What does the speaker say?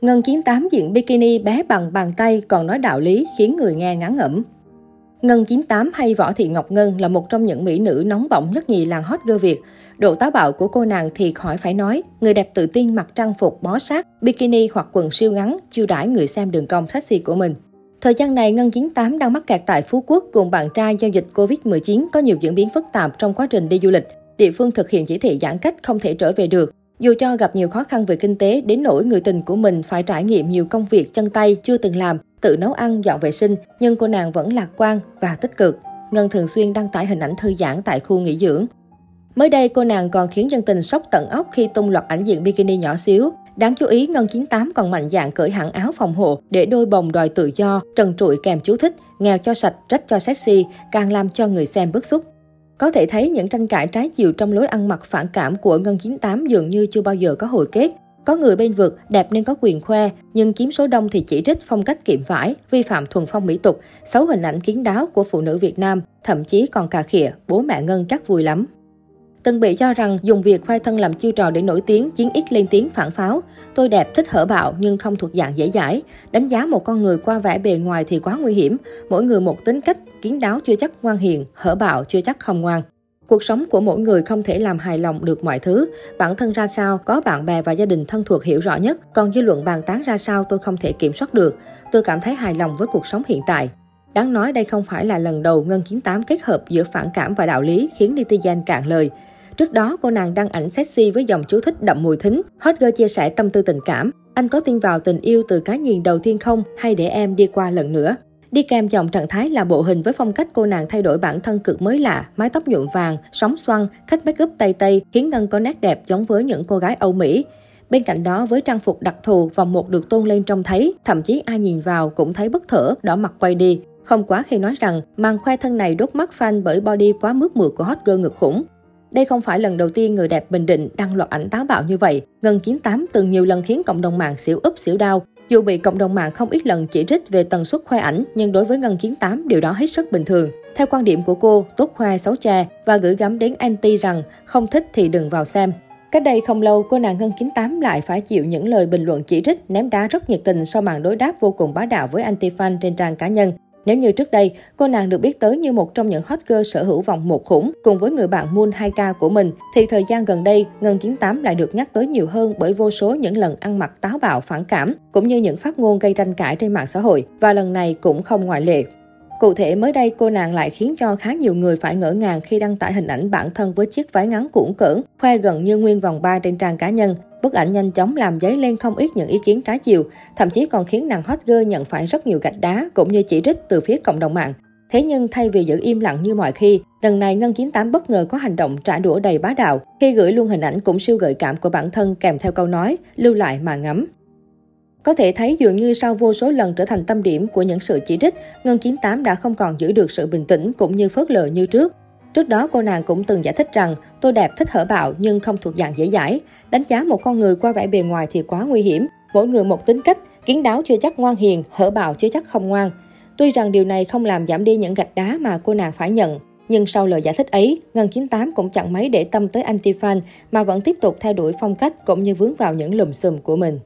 Ngân 98 diện bikini bé bằng bàn tay còn nói đạo lý khiến người nghe ngán ngẩm. Ngân 98 hay Võ Thị Ngọc Ngân là một trong những mỹ nữ nóng bỏng nhất nhì làng hot girl Việt. Độ táo bạo của cô nàng thì khỏi phải nói, người đẹp tự tin mặc trang phục bó sát, bikini hoặc quần siêu ngắn, chiêu đãi người xem đường cong sexy của mình. Thời gian này, Ngân 98 đang mắc kẹt tại Phú Quốc cùng bạn trai do dịch Covid-19 có nhiều diễn biến phức tạp trong quá trình đi du lịch. Địa phương thực hiện chỉ thị giãn cách không thể trở về được. Dù cho gặp nhiều khó khăn về kinh tế, đến nỗi người tình của mình phải trải nghiệm nhiều công việc chân tay chưa từng làm, tự nấu ăn, dọn vệ sinh, nhưng cô nàng vẫn lạc quan và tích cực. Ngân thường xuyên đăng tải hình ảnh thư giãn tại khu nghỉ dưỡng. Mới đây, cô nàng còn khiến dân tình sốc tận óc khi tung loạt ảnh diện bikini nhỏ xíu. Đáng chú ý, Ngân 98 còn mạnh dạn cởi hẳn áo phòng hộ để đôi bồng đòi tự do, trần trụi kèm chú thích, nghèo cho sạch, rách cho sexy, càng làm cho người xem bức xúc. Có thể thấy những tranh cãi trái chiều trong lối ăn mặc phản cảm của Ngân 98 dường như chưa bao giờ có hồi kết. Có người bên vực đẹp nên có quyền khoe, nhưng kiếm số đông thì chỉ trích phong cách kiệm vải, vi phạm thuần phong mỹ tục, xấu hình ảnh kiến đáo của phụ nữ Việt Nam, thậm chí còn cà khịa, bố mẹ Ngân chắc vui lắm. Từng bị cho rằng dùng việc khoe thân làm chiêu trò để nổi tiếng, chiến ít lên tiếng phản pháo. Tôi đẹp thích hở bạo nhưng không thuộc dạng dễ dãi. Đánh giá một con người qua vẻ bề ngoài thì quá nguy hiểm. Mỗi người một tính cách, kiến đáo chưa chắc ngoan hiền, hở bạo chưa chắc không ngoan. Cuộc sống của mỗi người không thể làm hài lòng được mọi thứ. Bản thân ra sao, có bạn bè và gia đình thân thuộc hiểu rõ nhất. Còn dư luận bàn tán ra sao tôi không thể kiểm soát được. Tôi cảm thấy hài lòng với cuộc sống hiện tại. Đáng nói đây không phải là lần đầu Ngân Kiến Tám kết hợp giữa phản cảm và đạo lý khiến netizen cạn lời. Trước đó, cô nàng đăng ảnh sexy với dòng chú thích đậm mùi thính. Hot girl chia sẻ tâm tư tình cảm. Anh có tin vào tình yêu từ cái nhìn đầu tiên không hay để em đi qua lần nữa? Đi kèm dòng trạng thái là bộ hình với phong cách cô nàng thay đổi bản thân cực mới lạ, mái tóc nhuộm vàng, sóng xoăn, khách make up tây tây khiến Ngân có nét đẹp giống với những cô gái Âu Mỹ. Bên cạnh đó, với trang phục đặc thù, vòng một được tôn lên trông thấy, thậm chí ai nhìn vào cũng thấy bất thở, đỏ mặt quay đi. Không quá khi nói rằng, màn khoe thân này đốt mắt fan bởi body quá mướt mượt của hot girl ngực khủng. Đây không phải lần đầu tiên người đẹp Bình Định đăng loạt ảnh táo bạo như vậy. Ngân 98 từng nhiều lần khiến cộng đồng mạng xỉu úp xỉu đau. Dù bị cộng đồng mạng không ít lần chỉ trích về tần suất khoe ảnh, nhưng đối với Ngân 98 điều đó hết sức bình thường. Theo quan điểm của cô, tốt khoe xấu che và gửi gắm đến anti rằng không thích thì đừng vào xem. Cách đây không lâu, cô nàng Ngân 98 lại phải chịu những lời bình luận chỉ trích, ném đá rất nhiệt tình sau màn đối đáp vô cùng bá đạo với anti-fan trên trang cá nhân. Nếu như trước đây, cô nàng được biết tới như một trong những hot girl sở hữu vòng một khủng cùng với người bạn Moon 2K của mình, thì thời gian gần đây, Ngân 98 lại được nhắc tới nhiều hơn bởi vô số những lần ăn mặc táo bạo phản cảm, cũng như những phát ngôn gây tranh cãi trên mạng xã hội, và lần này cũng không ngoại lệ. Cụ thể, mới đây cô nàng lại khiến cho khá nhiều người phải ngỡ ngàng khi đăng tải hình ảnh bản thân với chiếc váy ngắn cuộn cỡn, khoe gần như nguyên vòng ba trên trang cá nhân. Bức ảnh nhanh chóng làm dấy lên không ít những ý kiến trái chiều, thậm chí còn khiến nàng hot girl nhận phải rất nhiều gạch đá cũng như chỉ trích từ phía cộng đồng mạng. Thế nhưng thay vì giữ im lặng như mọi khi, lần này Ngân 98 bất ngờ có hành động trả đũa đầy bá đạo khi gửi luôn hình ảnh cũng siêu gợi cảm của bản thân kèm theo câu nói lưu lại mà ngắm. Có thể thấy dường như sau vô số lần trở thành tâm điểm của những sự chỉ trích, Ngân 98 đã không còn giữ được sự bình tĩnh cũng như phớt lờ như trước. Trước đó, cô nàng cũng từng giải thích rằng tôi đẹp thích hở bạo nhưng không thuộc dạng dễ dãi. Đánh giá một con người qua vẻ bề ngoài thì quá nguy hiểm. Mỗi người một tính cách, kiến đáo chưa chắc ngoan hiền, hở bạo chưa chắc không ngoan. Tuy rằng điều này không làm giảm đi những gạch đá mà cô nàng phải nhận, nhưng sau lời giải thích ấy, Ngân 98 cũng chẳng mấy để tâm tới anti-fan mà vẫn tiếp tục theo đuổi phong cách cũng như vướng vào những lùm xùm của mình.